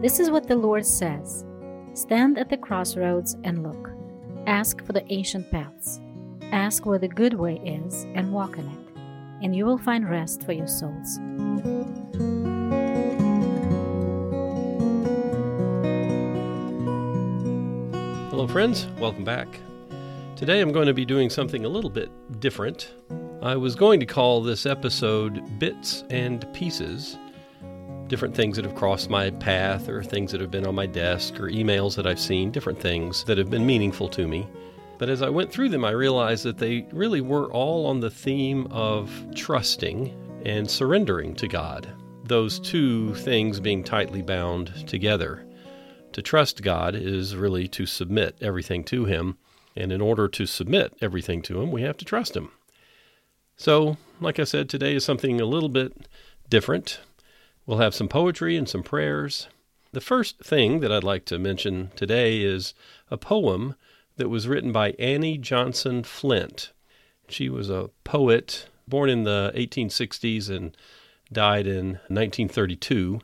This is what the Lord says Stand at the crossroads and look. Ask for the ancient paths. Ask where the good way is and walk in it, and you will find rest for your souls. Hello, friends. Welcome back. Today I'm going to be doing something a little bit different. I was going to call this episode Bits and Pieces different things that have crossed my path, or things that have been on my desk, or emails that I've seen, different things that have been meaningful to me. But as I went through them, I realized that they really were all on the theme of trusting and surrendering to God. Those two things being tightly bound together. To trust God is really to submit everything to Him. And in order to submit everything to Him, we have to trust Him. So, like I said, today is something a little bit different. We'll have some poetry and some prayers. The first thing that I'd like to mention today is a poem that was written by Annie Johnson Flint. She was a poet born in the 1860s and died in 1932.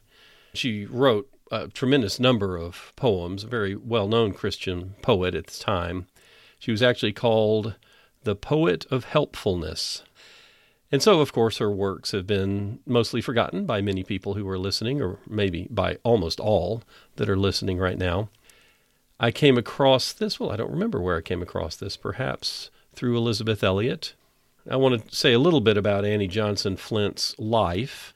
She wrote a tremendous number of poems, a very well known Christian poet at the time. She was actually called the Poet of Helpfulness. And so, of course, her works have been mostly forgotten by many people who are listening, or maybe by almost all that are listening right now. I came across this, well, I don't remember where I came across this, perhaps through Elisabeth Elliot. I want to say a little bit about Annie Johnson Flint's life.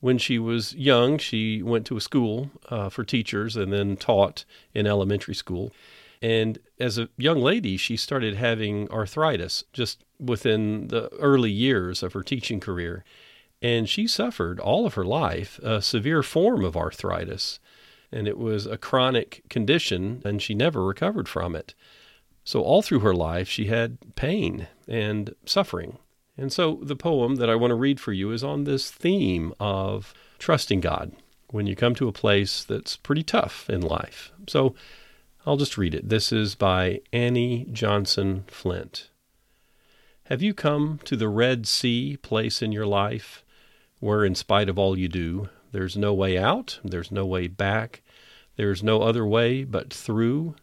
When she was young, she went to a school uh, for teachers and then taught in elementary school. And as a young lady, she started having arthritis just within the early years of her teaching career. And she suffered all of her life a severe form of arthritis. And it was a chronic condition, and she never recovered from it. So, all through her life, she had pain and suffering. And so, the poem that I want to read for you is on this theme of trusting God when you come to a place that's pretty tough in life. So, I'll just read it. This is by Annie Johnson Flint. Have you come to the Red Sea place in your life where, in spite of all you do, there's no way out, there's no way back, there's no other way but through?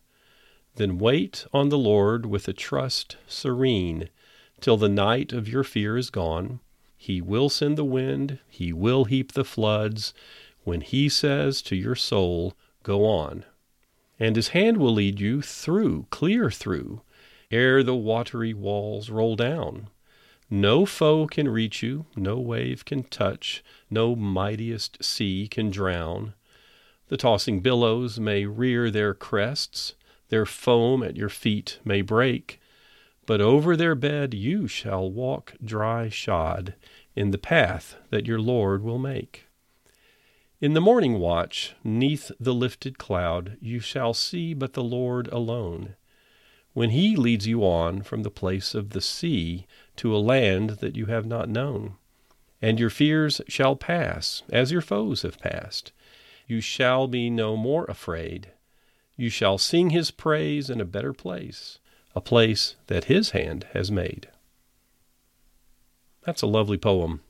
Then wait on the Lord with a trust serene till the night of your fear is gone. He will send the wind, He will heap the floods, when He says to your soul, Go on and his hand will lead you through, clear through, ere the watery walls roll down. No foe can reach you, no wave can touch, no mightiest sea can drown. The tossing billows may rear their crests, their foam at your feet may break, but over their bed you shall walk dry shod in the path that your Lord will make. In the morning watch, neath the lifted cloud, you shall see but the Lord alone. When he leads you on from the place of the sea to a land that you have not known. And your fears shall pass, as your foes have passed. You shall be no more afraid. You shall sing his praise in a better place, a place that his hand has made. That's a lovely poem.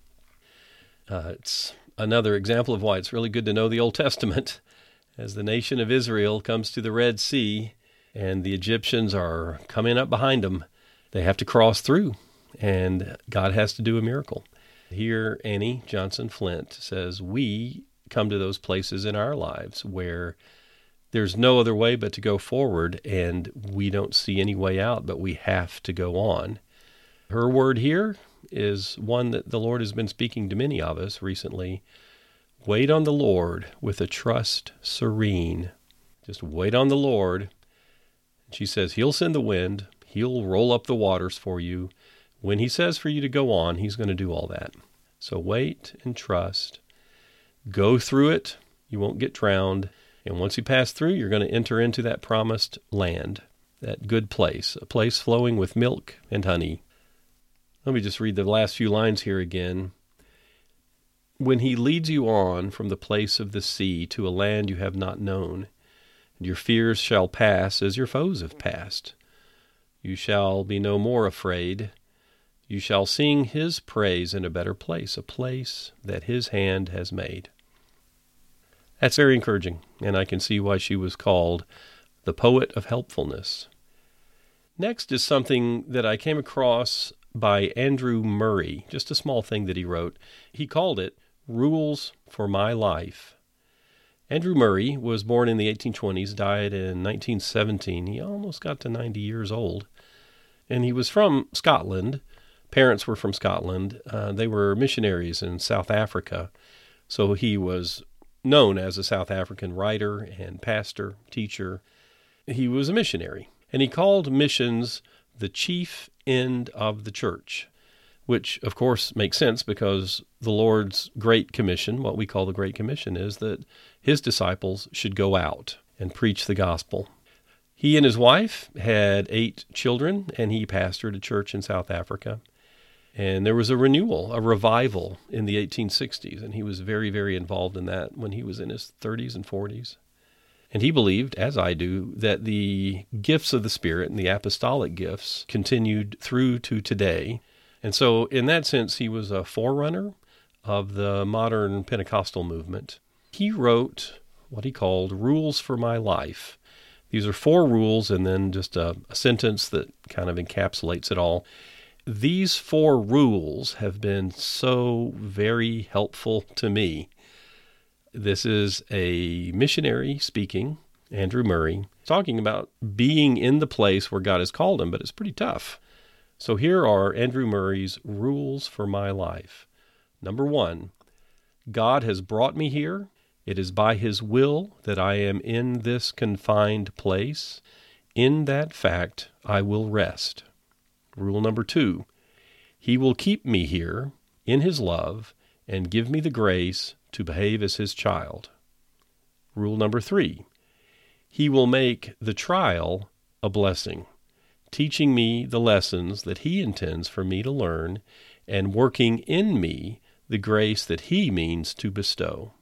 Uh, it's another example of why it's really good to know the Old Testament. As the nation of Israel comes to the Red Sea and the Egyptians are coming up behind them, they have to cross through, and God has to do a miracle. Here, Annie Johnson Flint says, We come to those places in our lives where there's no other way but to go forward, and we don't see any way out, but we have to go on. Her word here is one that the Lord has been speaking to many of us recently. Wait on the Lord with a trust serene. Just wait on the Lord. And she says He'll send the wind, He'll roll up the waters for you. When He says for you to go on, He's going to do all that. So wait and trust. Go through it. You won't get drowned. And once you pass through, you're going to enter into that promised land, that good place, a place flowing with milk and honey. Let me just read the last few lines here again. When he leads you on from the place of the sea to a land you have not known, and your fears shall pass as your foes have passed, you shall be no more afraid. You shall sing his praise in a better place, a place that his hand has made. That's very encouraging, and I can see why she was called the poet of helpfulness. Next is something that I came across by Andrew Murray, just a small thing that he wrote. He called it Rules for My Life. Andrew Murray was born in the 1820s, died in 1917. He almost got to 90 years old. And he was from Scotland. Parents were from Scotland. Uh, they were missionaries in South Africa. So he was known as a South African writer and pastor, teacher. He was a missionary. And he called missions the chief end of the church, which of course makes sense because the Lord's Great Commission, what we call the Great Commission, is that his disciples should go out and preach the gospel. He and his wife had eight children, and he pastored a church in South Africa. And there was a renewal, a revival in the 1860s, and he was very, very involved in that when he was in his 30s and 40s. And he believed, as I do, that the gifts of the Spirit and the apostolic gifts continued through to today. And so, in that sense, he was a forerunner of the modern Pentecostal movement. He wrote what he called Rules for My Life. These are four rules and then just a, a sentence that kind of encapsulates it all. These four rules have been so very helpful to me this is a missionary speaking, Andrew Murray, talking about being in the place where God has called him, but it's pretty tough. So here are Andrew Murray's rules for my life. Number one, God has brought me here. It is by His will that I am in this confined place. In that fact, I will rest. Rule number two, He will keep me here in His love and give me the grace to behave as his child. Rule number three He will make the trial a blessing, teaching me the lessons that He intends for me to learn and working in me the grace that He means to bestow.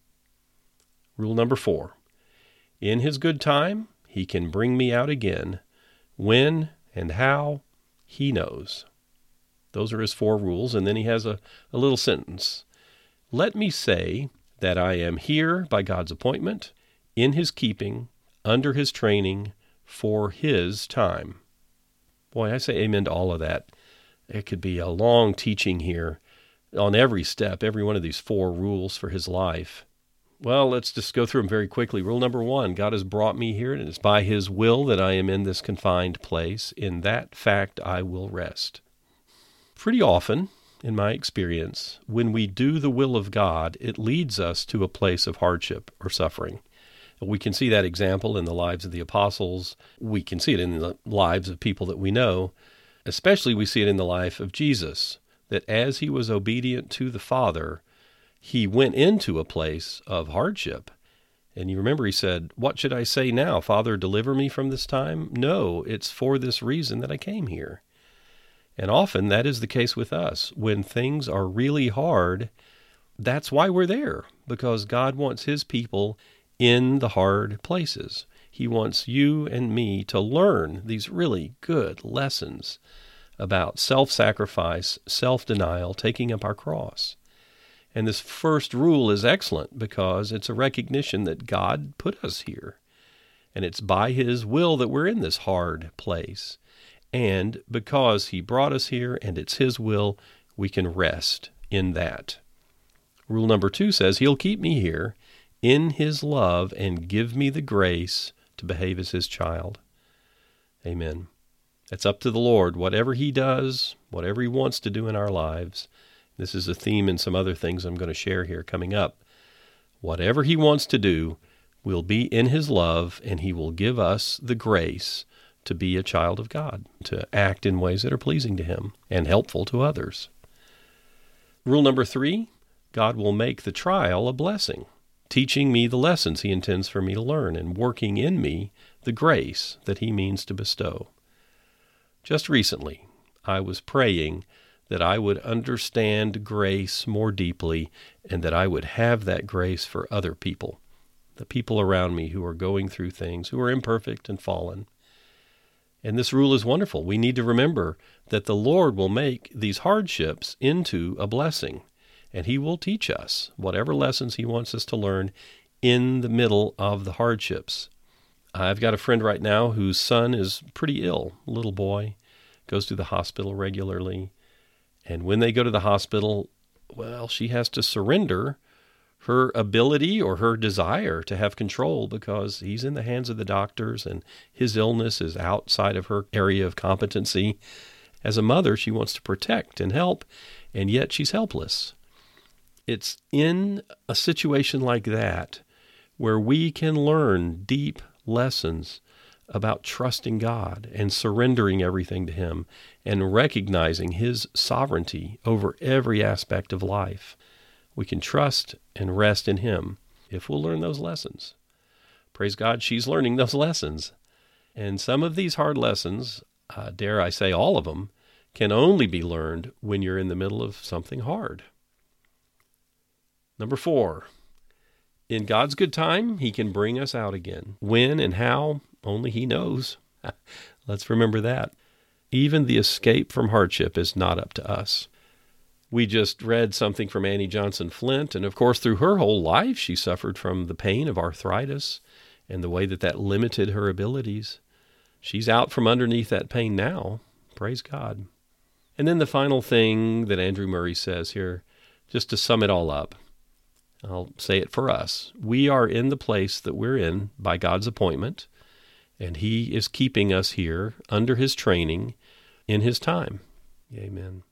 Rule number four In His good time, He can bring me out again. When and how, He knows. Those are his four rules, and then he has a, a little sentence. Let me say that I am here by God's appointment, in His keeping, under His training, for His time. Boy, I say amen to all of that. It could be a long teaching here on every step, every one of these four rules for His life. Well, let's just go through them very quickly. Rule number one God has brought me here, and it's by His will that I am in this confined place. In that fact, I will rest. Pretty often, in my experience, when we do the will of God, it leads us to a place of hardship or suffering. We can see that example in the lives of the apostles. We can see it in the lives of people that we know. Especially, we see it in the life of Jesus, that as he was obedient to the Father, he went into a place of hardship. And you remember he said, What should I say now? Father, deliver me from this time? No, it's for this reason that I came here. And often that is the case with us. When things are really hard, that's why we're there, because God wants His people in the hard places. He wants you and me to learn these really good lessons about self sacrifice, self denial, taking up our cross. And this first rule is excellent because it's a recognition that God put us here. And it's by His will that we're in this hard place. And because He brought us here and it's His will, we can rest in that. Rule number two says He'll keep me here in His love and give me the grace to behave as His child. Amen. It's up to the Lord. Whatever He does, whatever He wants to do in our lives, this is a theme in some other things I'm going to share here coming up. Whatever He wants to do, will be in His love, and He will give us the grace to be a child of God, to act in ways that are pleasing to Him and helpful to others. Rule number three God will make the trial a blessing, teaching me the lessons He intends for me to learn and working in me the grace that He means to bestow. Just recently, I was praying that I would understand grace more deeply and that I would have that grace for other people, the people around me who are going through things, who are imperfect and fallen. And this rule is wonderful. We need to remember that the Lord will make these hardships into a blessing, and He will teach us whatever lessons He wants us to learn in the middle of the hardships. I've got a friend right now whose son is pretty ill, little boy, goes to the hospital regularly. And when they go to the hospital, well, she has to surrender her ability or her desire to have control because he's in the hands of the doctors and his illness is outside of her area of competency. As a mother, she wants to protect and help, and yet she's helpless. It's in a situation like that where we can learn deep lessons about trusting God and surrendering everything to Him and recognizing His sovereignty over every aspect of life. We can trust and rest in Him if we'll learn those lessons. Praise God, she's learning those lessons. And some of these hard lessons, uh, dare I say all of them, can only be learned when you're in the middle of something hard. Number four, in God's good time, He can bring us out again. When and how, only He knows. Let's remember that. Even the escape from hardship is not up to us. We just read something from Annie Johnson Flint, and of course, through her whole life, she suffered from the pain of arthritis and the way that that limited her abilities. She's out from underneath that pain now. Praise God. And then the final thing that Andrew Murray says here, just to sum it all up, I'll say it for us. We are in the place that we're in by God's appointment, and He is keeping us here under His training in His time. Amen.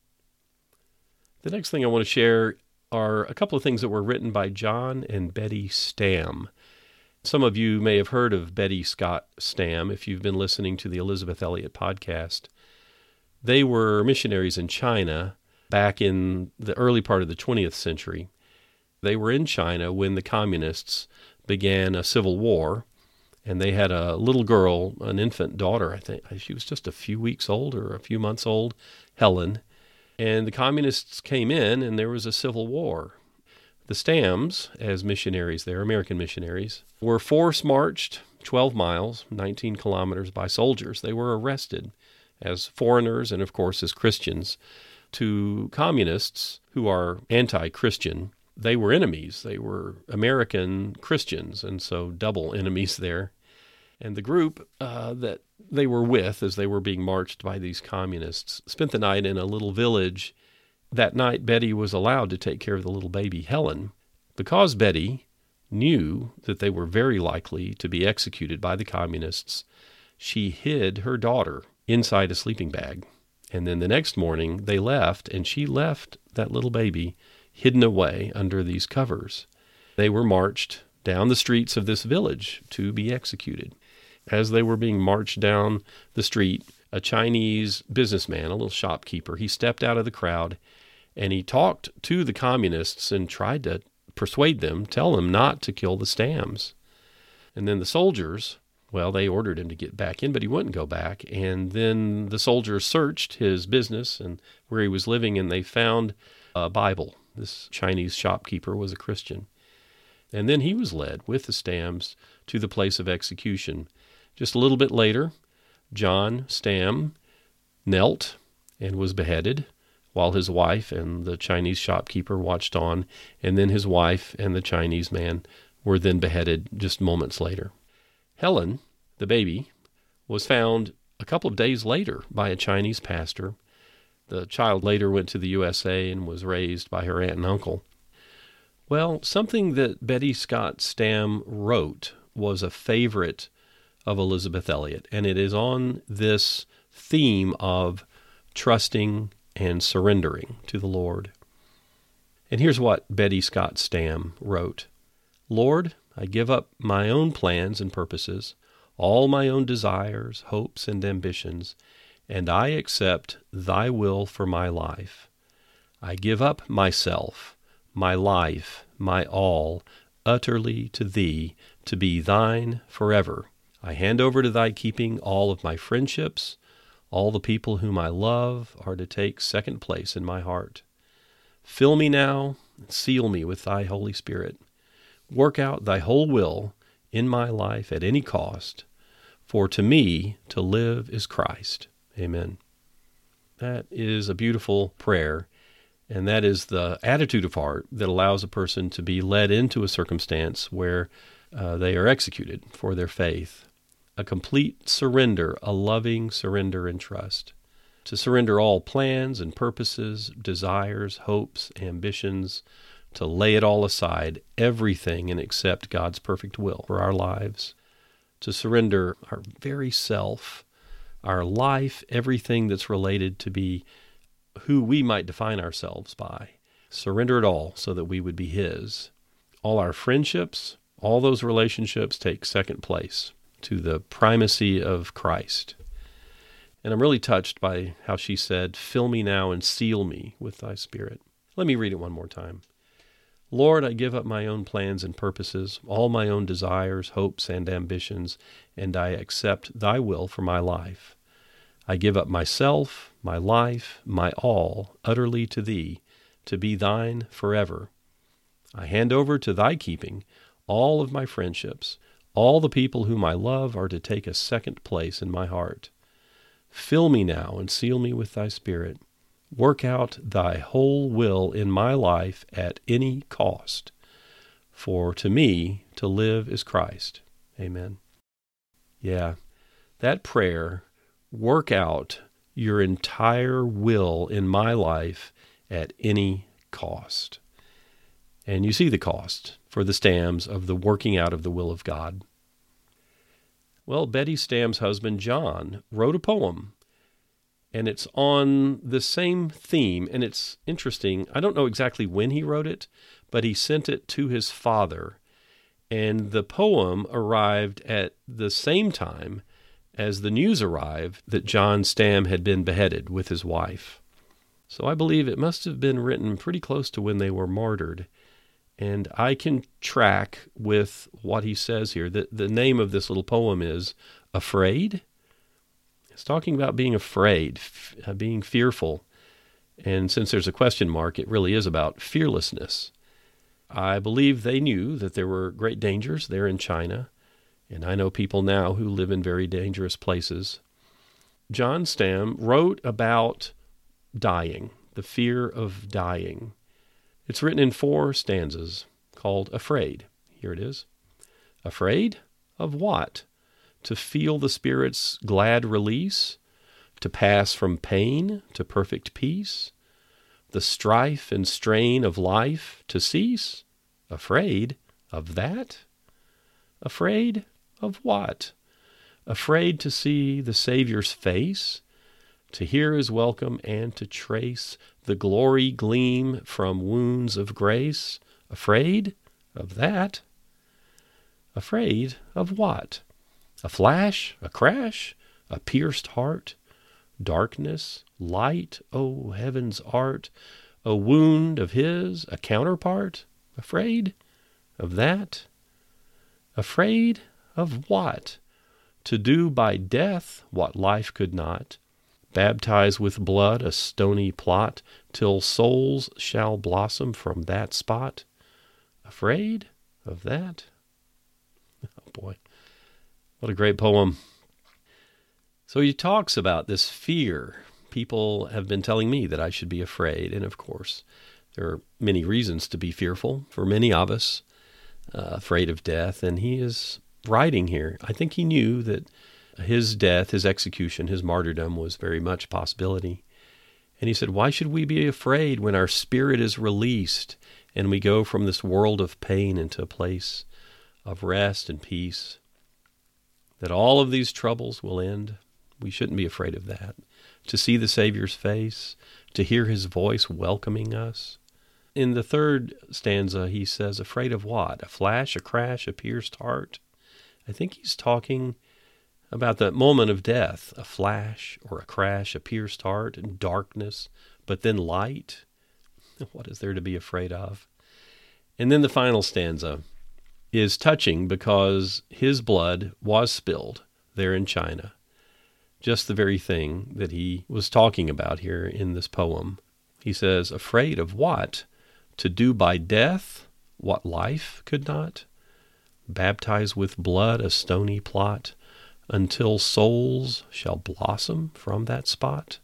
The next thing I want to share are a couple of things that were written by John and Betty Stam. Some of you may have heard of Betty Scott Stam if you've been listening to the Elisabeth Elliot podcast. They were missionaries in China back in the early part of the 20th century. They were in China when the communists began a civil war, and they had a little girl, an infant daughter, I think. She was just a few weeks old or a few months old, Helen and the communists came in, and there was a civil war. The Stams, as missionaries there, American missionaries, were force marched 12 miles, 19 kilometers, by soldiers. They were arrested as foreigners and, of course, as Christians to communists who are anti Christian. They were enemies. They were American Christians, and so double enemies there. And the group uh, that they were with as they were being marched by these communists spent the night in a little village. That night, Betty was allowed to take care of the little baby, Helen. Because Betty knew that they were very likely to be executed by the communists, she hid her daughter inside a sleeping bag. And then the next morning, they left, and she left that little baby hidden away under these covers. They were marched down the streets of this village to be executed as they were being marched down the street, a Chinese businessman, a little shopkeeper, he stepped out of the crowd and he talked to the communists and tried to persuade them, tell them not to kill the Stams. And then the soldiers, well, they ordered him to get back in, but he wouldn't go back. And then the soldiers searched his business and where he was living, and they found a Bible. This Chinese shopkeeper was a Christian. And then he was led with the Stams to the place of execution. Just a little bit later, John Stam knelt and was beheaded while his wife and the Chinese shopkeeper watched on, and then his wife and the Chinese man were then beheaded just moments later. Helen, the baby, was found a couple of days later by a Chinese pastor. The child later went to the USA and was raised by her aunt and uncle. Well, something that Betty Scott Stam wrote was a favorite of Elisabeth Elliot, and it is on this theme of trusting and surrendering to the Lord. And here's what Betty Scott Stam wrote Lord, I give up my own plans and purposes, all my own desires, hopes, and ambitions, and I accept Thy will for my life. I give up myself, my life, my all, utterly to Thee, to be Thine forever. I hand over to thy keeping all of my friendships. All the people whom I love are to take second place in my heart. Fill me now, seal me with thy Holy Spirit. Work out thy whole will in my life at any cost, for to me to live is Christ. Amen. That is a beautiful prayer. And that is the attitude of heart that allows a person to be led into a circumstance where uh, they are executed for their faith. A complete surrender, a loving surrender and trust. To surrender all plans and purposes, desires, hopes, ambitions, to lay it all aside, everything, and accept God's perfect will for our lives. To surrender our very self, our life, everything that's related to be who we might define ourselves by. Surrender it all so that we would be His. All our friendships, all those relationships take second place to the primacy of Christ. And I'm really touched by how she said, Fill me now and seal me with thy spirit. Let me read it one more time. Lord, I give up my own plans and purposes, all my own desires, hopes, and ambitions, and I accept thy will for my life. I give up myself, my life, my all, utterly to thee, to be thine forever. I hand over to thy keeping all of my friendships. All the people whom I love are to take a second place in my heart. Fill me now and seal me with thy Spirit. Work out thy whole will in my life at any cost. For to me, to live is Christ. Amen. Yeah, that prayer, work out your entire will in my life at any cost. And you see the cost for the Stams of the working out of the will of God. Well, Betty Stam's husband, John, wrote a poem, and it's on the same theme. And it's interesting. I don't know exactly when he wrote it, but he sent it to his father. And the poem arrived at the same time as the news arrived that John Stamm had been beheaded with his wife. So I believe it must have been written pretty close to when they were martyred. And I can track with what he says here. The, the name of this little poem is Afraid. It's talking about being afraid, f- uh, being fearful. And since there's a question mark, it really is about fearlessness. I believe they knew that there were great dangers there in China and I know people now who live in very dangerous places. John Stam wrote about dying, the fear of dying. It's written in four stanzas called Afraid. Here it is. Afraid of what? To feel the Spirit's glad release? To pass from pain to perfect peace? The strife and strain of life to cease? Afraid of that? Afraid of what? Afraid to see the Saviour's face, to hear his welcome, and to trace the glory gleam from wounds of grace? Afraid of that? Afraid of what? A flash, a crash, a pierced heart, darkness, light, O oh, heaven's art, a wound of his, a counterpart? Afraid of that? Afraid of what? To do by death what life could not, baptize with blood a stony plot, till souls shall blossom from that spot. Afraid of that? Oh boy, what a great poem. So he talks about this fear. People have been telling me that I should be afraid, and of course, there are many reasons to be fearful for many of us, uh, afraid of death, and he is writing here. I think he knew that his death, his execution, his martyrdom was very much possibility. And he said, Why should we be afraid when our spirit is released and we go from this world of pain into a place of rest and peace? That all of these troubles will end. We shouldn't be afraid of that. To see the Savior's face, to hear his voice welcoming us. In the third stanza, he says, Afraid of what? A flash, a crash, a pierced heart? I think he's talking about that moment of death a flash or a crash, a pierced heart, and darkness, but then light. What is there to be afraid of? And then the final stanza is touching because his blood was spilled there in China. Just the very thing that he was talking about here in this poem. He says, Afraid of what? To do by death what life could not? baptize with blood a stony plot, until souls shall blossom from that spot?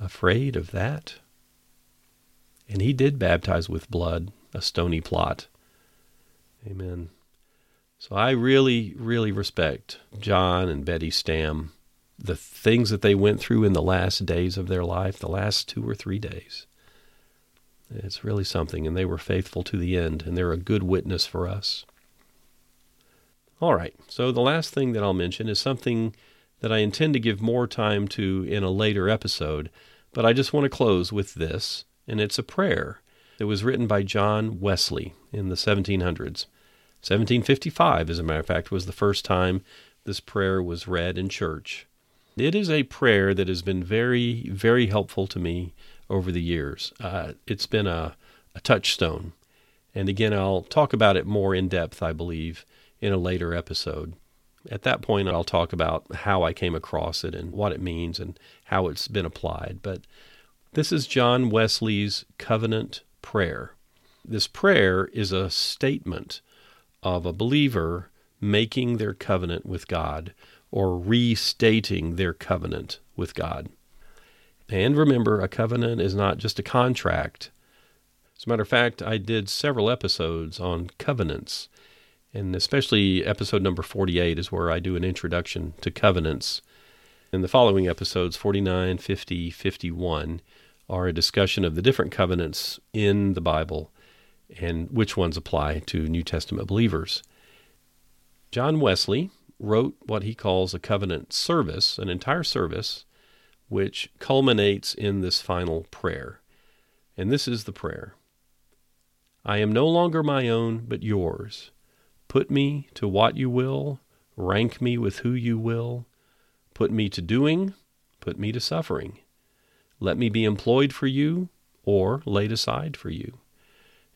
Afraid of that? And he did baptize with blood, a stony plot. Amen. So I really, really respect John and Betty Stam, the things that they went through in the last days of their life, the last two or three days. It's really something, and they were faithful to the end, and they're a good witness for us. All right, so the last thing that I'll mention is something that I intend to give more time to in a later episode, but I just want to close with this, and it's a prayer that was written by John Wesley in the 1700s. 1755, as a matter of fact, was the first time this prayer was read in church. It is a prayer that has been very, very helpful to me over the years. Uh, it's been a, a touchstone. And again, I'll talk about it more in depth, I believe, in a later episode. At that point, I'll talk about how I came across it and what it means and how it's been applied. But this is John Wesley's covenant prayer. This prayer is a statement of a believer making their covenant with God or restating their covenant with God. And remember, a covenant is not just a contract. As a matter of fact, I did several episodes on covenants, and especially episode number 48 is where I do an introduction to covenants. And the following episodes, 49, 50, 51, are a discussion of the different covenants in the Bible and which ones apply to New Testament believers. John Wesley wrote what he calls a covenant service, an entire service which culminates in this final prayer. And this is the prayer I am no longer my own, but yours. Put me to what you will, rank me with who you will. Put me to doing, put me to suffering. Let me be employed for you, or laid aside for you,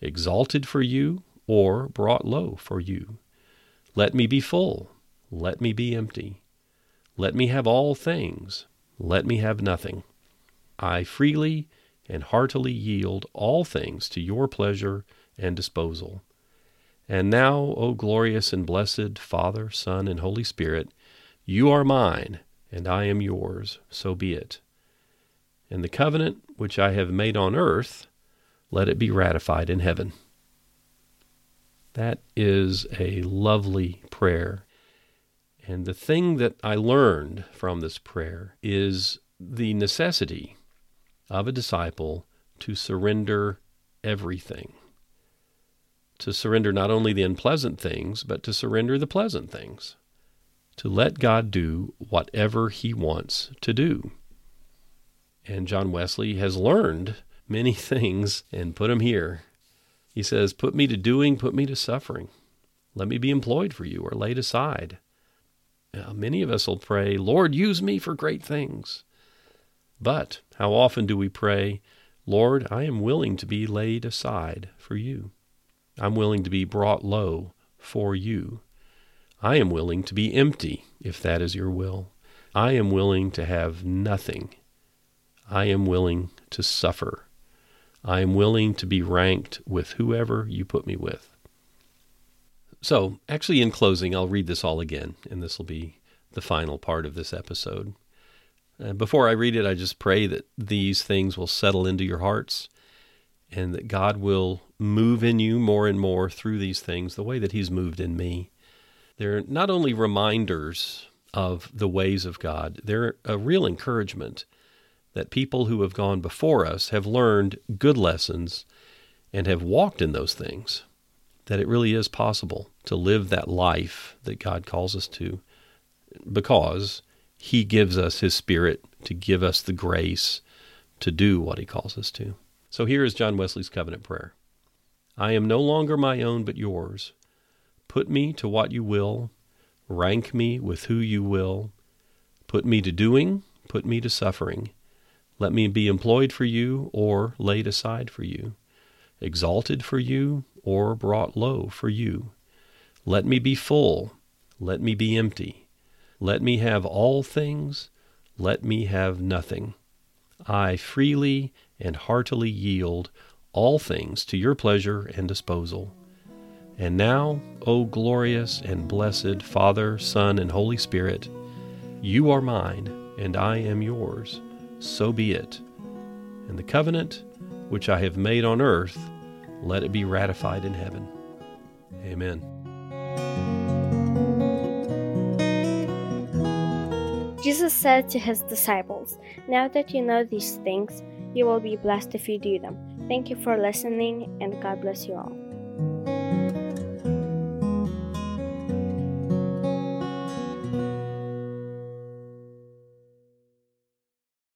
exalted for you, or brought low for you. Let me be full, let me be empty. Let me have all things, let me have nothing. I freely and heartily yield all things to your pleasure and disposal. And now, O glorious and blessed Father, Son, and Holy Spirit, you are mine, and I am yours, so be it. And the covenant which I have made on earth, let it be ratified in heaven. That is a lovely prayer and the thing that I learned from this prayer is the necessity of a disciple to surrender everything. To surrender not only the unpleasant things, but to surrender the pleasant things. To let God do whatever He wants to do. And John Wesley has learned many things and put them here. He says, Put me to doing, put me to suffering. Let me be employed for you or laid aside. Now, many of us will pray, Lord, use me for great things. But how often do we pray, Lord, I am willing to be laid aside for you. I'm willing to be brought low for you. I am willing to be empty, if that is your will. I am willing to have nothing. I am willing to suffer. I am willing to be ranked with whoever you put me with. So, actually, in closing, I'll read this all again, and this will be the final part of this episode. Uh, before I read it, I just pray that these things will settle into your hearts and that God will move in you more and more through these things the way that He's moved in me. They're not only reminders of the ways of God, they're a real encouragement that people who have gone before us have learned good lessons and have walked in those things that it really is possible to live that life that God calls us to because He gives us His Spirit to give us the grace to do what He calls us to. So here is John Wesley's covenant prayer I am no longer my own, but yours. Put me to what you will, rank me with who you will. Put me to doing, put me to suffering. Let me be employed for you or laid aside for you, exalted for you or brought low for you. Let me be full, let me be empty. Let me have all things, let me have nothing. I freely and heartily yield all things to your pleasure and disposal. And now, O glorious and blessed Father, Son, and Holy Spirit, you are mine, and I am yours. So be it. And the covenant which I have made on earth, let it be ratified in heaven. Amen. Jesus said to his disciples, Now that you know these things, you will be blessed if you do them. Thank you for listening, and God bless you all.